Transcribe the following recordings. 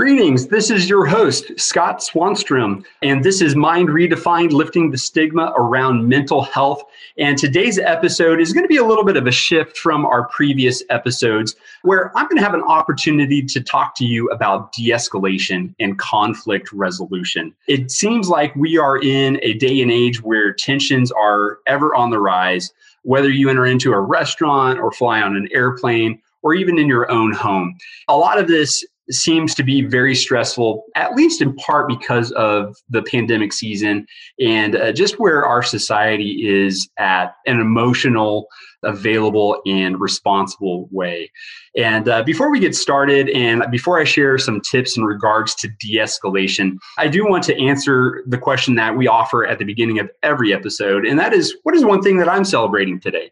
Greetings. This is your host, Scott Swanstrom, and this is Mind Redefined Lifting the Stigma Around Mental Health. And today's episode is going to be a little bit of a shift from our previous episodes, where I'm going to have an opportunity to talk to you about de escalation and conflict resolution. It seems like we are in a day and age where tensions are ever on the rise, whether you enter into a restaurant or fly on an airplane or even in your own home. A lot of this seems to be very stressful, at least in part because of the pandemic season and uh, just where our society is at an emotional, available, and responsible way. And uh, before we get started, and before I share some tips in regards to de escalation, I do want to answer the question that we offer at the beginning of every episode, and that is what is one thing that I'm celebrating today?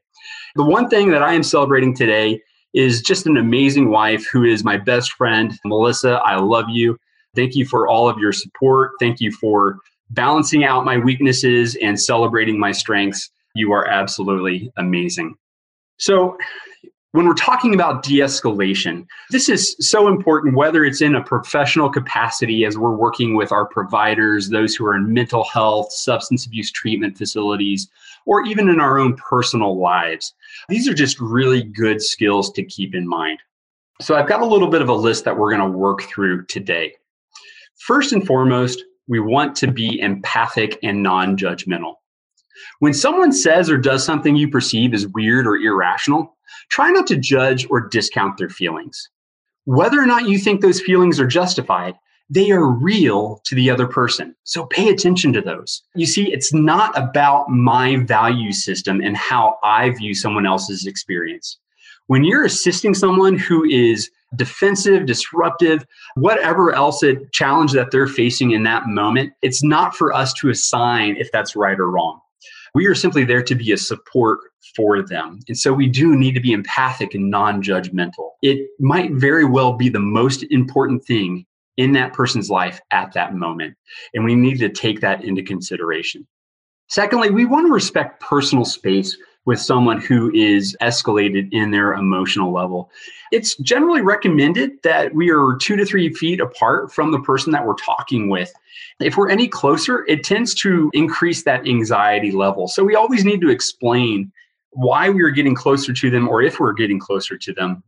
The one thing that I am celebrating today is just an amazing wife who is my best friend. Melissa, I love you. Thank you for all of your support. Thank you for balancing out my weaknesses and celebrating my strengths. You are absolutely amazing. So, when we're talking about de escalation, this is so important, whether it's in a professional capacity as we're working with our providers, those who are in mental health, substance abuse treatment facilities, or even in our own personal lives. These are just really good skills to keep in mind. So, I've got a little bit of a list that we're going to work through today. First and foremost, we want to be empathic and non judgmental. When someone says or does something you perceive as weird or irrational, try not to judge or discount their feelings. Whether or not you think those feelings are justified, they are real to the other person. So pay attention to those. You see, it's not about my value system and how I view someone else's experience. When you're assisting someone who is defensive, disruptive, whatever else a challenge that they're facing in that moment, it's not for us to assign if that's right or wrong. We are simply there to be a support for them. And so we do need to be empathic and non judgmental. It might very well be the most important thing in that person's life at that moment. And we need to take that into consideration. Secondly, we want to respect personal space with someone who is escalated in their emotional level. It's generally recommended that we are two to three feet apart from the person that we're talking with. If we're any closer, it tends to increase that anxiety level. So we always need to explain why we are getting closer to them or if we're getting closer to them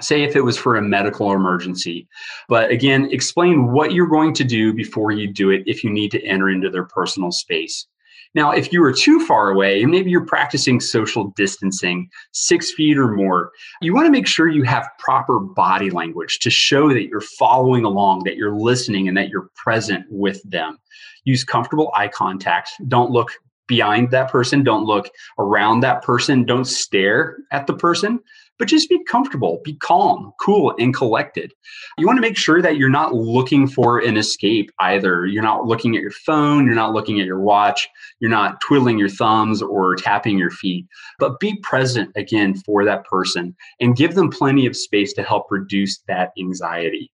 say if it was for a medical emergency. But again, explain what you're going to do before you do it if you need to enter into their personal space. Now, if you are too far away, maybe you're practicing social distancing, six feet or more, you want to make sure you have proper body language to show that you're following along, that you're listening, and that you're present with them. Use comfortable eye contact. Don't look behind that person. Don't look around that person. Don't stare at the person but just be comfortable, be calm, cool, and collected. You want to make sure that you're not looking for an escape either. You're not looking at your phone, you're not looking at your watch, you're not twiddling your thumbs or tapping your feet, but be present again for that person and give them plenty of space to help reduce that anxiety.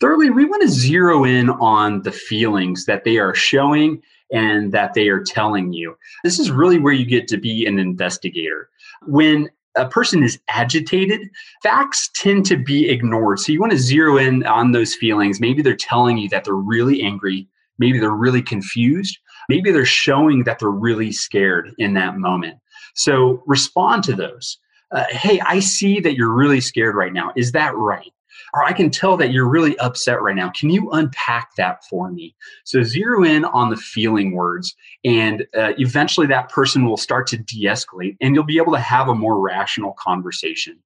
Thirdly, we want to zero in on the feelings that they are showing and that they are telling you. This is really where you get to be an investigator. When a person is agitated, facts tend to be ignored. So you want to zero in on those feelings. Maybe they're telling you that they're really angry. Maybe they're really confused. Maybe they're showing that they're really scared in that moment. So respond to those. Uh, hey, I see that you're really scared right now. Is that right? Or I can tell that you're really upset right now. Can you unpack that for me? So zero in on the feeling words, and uh, eventually that person will start to de escalate and you'll be able to have a more rational conversation.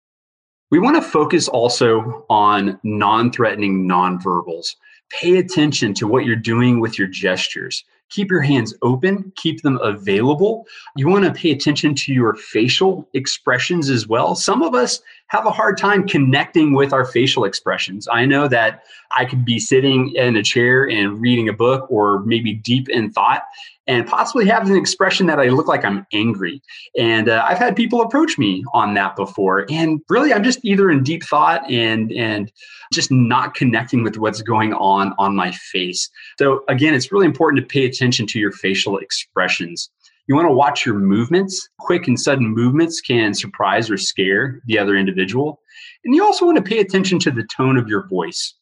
We want to focus also on non threatening nonverbals. Pay attention to what you're doing with your gestures keep your hands open, keep them available. You want to pay attention to your facial expressions as well. Some of us have a hard time connecting with our facial expressions. I know that I could be sitting in a chair and reading a book or maybe deep in thought and possibly have an expression that I look like I'm angry. And uh, I've had people approach me on that before. And really, I'm just either in deep thought and and just not connecting with what's going on on my face. So again, it's really important to pay attention to your facial expressions. You want to watch your movements. Quick and sudden movements can surprise or scare the other individual. And you also want to pay attention to the tone of your voice.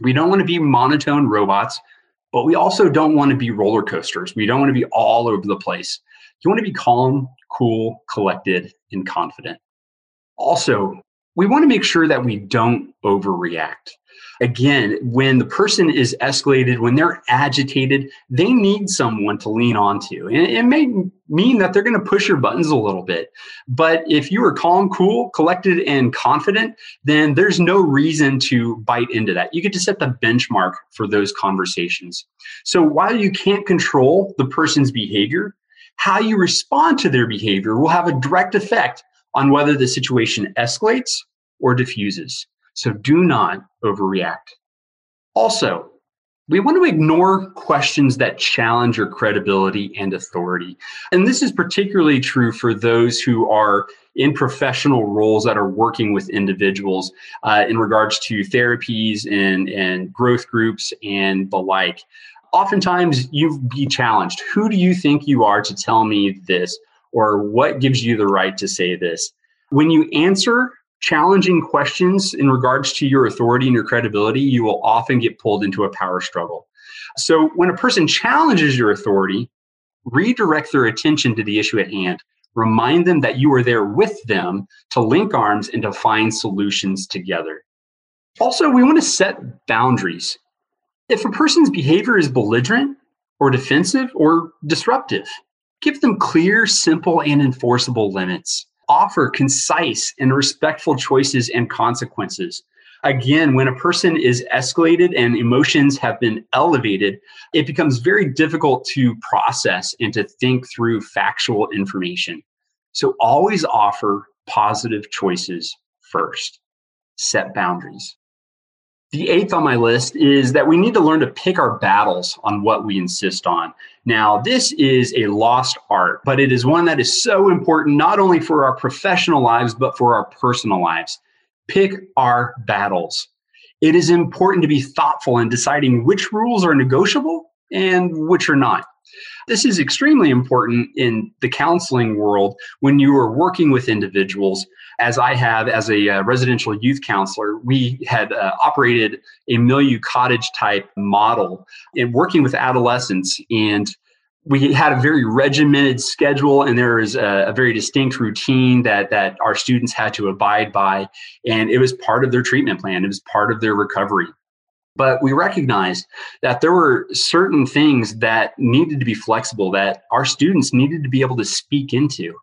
We don't want to be monotone robots, but we also don't want to be roller coasters. We don't want to be all over the place. You want to be calm, cool, collected, and confident. Also, we want to make sure that we don't overreact. Again, when the person is escalated, when they're agitated, they need someone to lean onto. And it may mean that they're going to push your buttons a little bit. But if you are calm, cool, collected, and confident, then there's no reason to bite into that. You get to set the benchmark for those conversations. So while you can't control the person's behavior, how you respond to their behavior will have a direct effect on whether the situation escalates or diffuses. So do not overreact. Also, we want to ignore questions that challenge your credibility and authority. And this is particularly true for those who are in professional roles that are working with individuals uh, in regards to therapies and, and growth groups and the like. Oftentimes, you be challenged. Who do you think you are to tell me this? Or what gives you the right to say this? When you answer challenging questions in regards to your authority and your credibility, you will often get pulled into a power struggle. So when a person challenges your authority, redirect their attention to the issue at hand. Remind them that you are there with them to link arms and to find solutions together. Also, we want to set boundaries. If a person's behavior is belligerent or defensive or disruptive, give them clear, simple, and enforceable limits offer concise and respectful choices and consequences. Again, when a person is escalated and emotions have been elevated, it becomes very difficult to process and to think through factual information. So always offer positive choices first. Set boundaries. The eighth on my list is that we need to learn to pick our battles on what we insist on. Now, this is a lost art, but it is one that is so important not only for our professional lives, but for our personal lives. Pick our battles. It is important to be thoughtful in deciding which rules are negotiable and which are not. This is extremely important in the counseling world when you are working with individuals. As I have as a uh, residential youth counselor, we had uh, operated a milieu cottage type model in working with adolescents. And we had a very regimented schedule and there was a, a, very distinct routine that that our students had to abide by and it was part of their treatment plan it was part of their recovery but we recognized that there were certain things that needed to be flexible that our students needed to be able to speak into.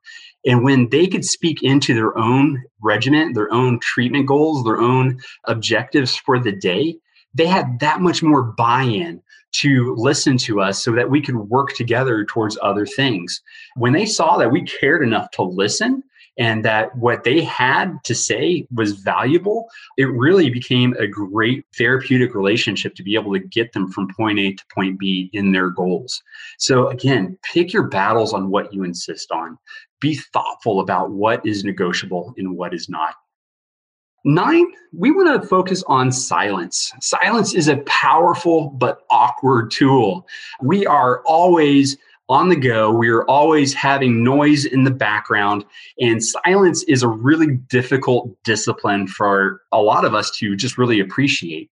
And when they could speak into their own regiment, their own treatment goals, their own objectives for the day, they had that much more buy in to listen to us so that we could work together towards other things. When they saw that we cared enough to listen, and that what they had to say was valuable, it really became a great therapeutic relationship to be able to get them from point A to point B in their goals. So, again, pick your battles on what you insist on. Be thoughtful about what is negotiable and what is not. Nine, we want to focus on silence. Silence is a powerful but awkward tool. We are always on the go. We are always having noise in the background, and silence is a really difficult discipline for a lot of us to just really appreciate.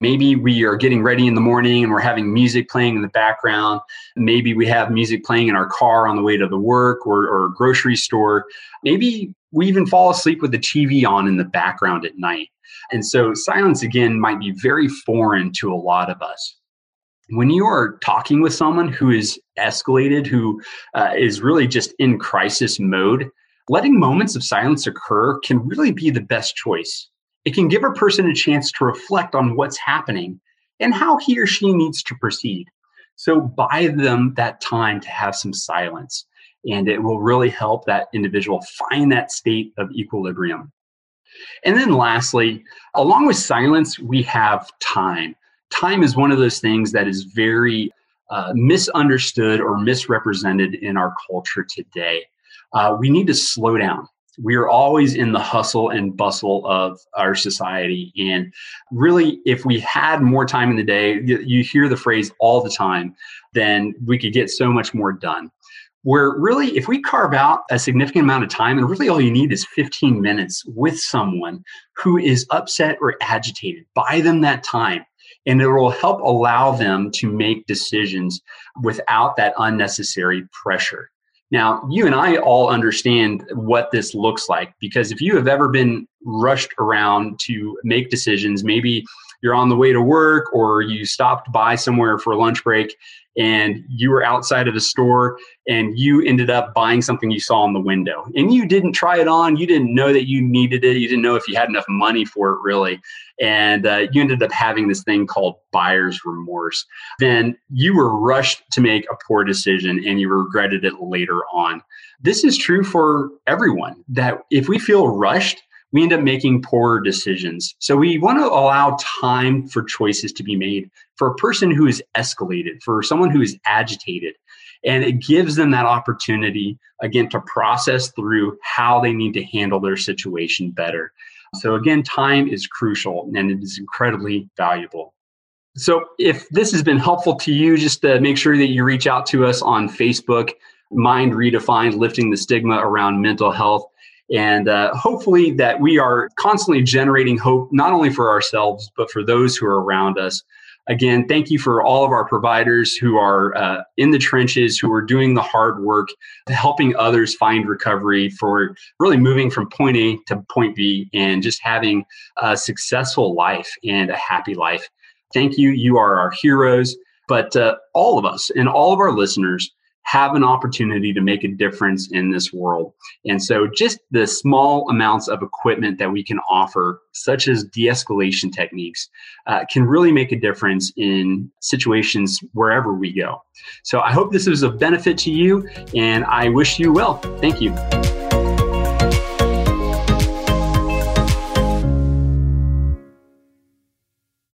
Maybe we are getting ready in the morning and we're having music playing in the background. Maybe we have music playing in our car on the way to the work or, or grocery store. Maybe we even fall asleep with the TV on in the background at night. And so silence, again, might be very foreign to a lot of us when you are talking with someone who is escalated, who uh, is really just in crisis mode, letting moments of silence occur can really be the best choice. It can give a person a chance to reflect on what's happening and how he or she needs to proceed. So, buy them that time to have some silence, and it will really help that individual find that state of equilibrium. And then, lastly, along with silence, we have time time is one of those things that is very uh, misunderstood or misrepresented in our culture today. Uh, we need to slow down. We are always in the hustle and bustle of our society. And really, if we had more time in the day, you, you hear the phrase all the time, then we could get so much more done where really if we carve out a significant amount of time and really all you need is 15 minutes with someone who is upset or agitated buy them that time and it will help allow them to make decisions without that unnecessary pressure. Now, you and I all understand what this looks like because if you have ever been rushed around to make decisions, maybe you're on the way to work or you stopped by somewhere for lunch break and you were outside of the store and you ended up buying something you saw in the window. And you didn't try it on. You didn't know that you needed it. You didn't know if you had enough money for it really. And uh, you ended up having this thing called buyer's remorse. Then you were rushed to make a poor decision and you regretted it later on. This is true for everyone that if we feel rushed we end up making poorer decisions. So we want to allow time for choices to be made for a person who is escalated, for someone who is agitated. And it gives them that opportunity, again, to process through how they need to handle their situation better. So, again, time is crucial and it is incredibly valuable. So, if this has been helpful to you, just to make sure that you reach out to us on Facebook, Mind Redefined, Lifting the Stigma Around Mental Health and uh, hopefully that we are constantly generating hope not only for ourselves but for those who are around us. Again thank you for all of our providers who are uh, in the trenches who are doing the hard work helping others find recovery for really moving from point a to point b and just having a successful life and a happy life. Thank you. You are our heroes. But uh, all of us and all of our listeners have an opportunity to make a difference in this world. And so, just the small amounts of equipment that we can offer, such as de escalation techniques, uh, can really make a difference in situations wherever we go. So, I hope this was of benefit to you, and I wish you well. Thank you.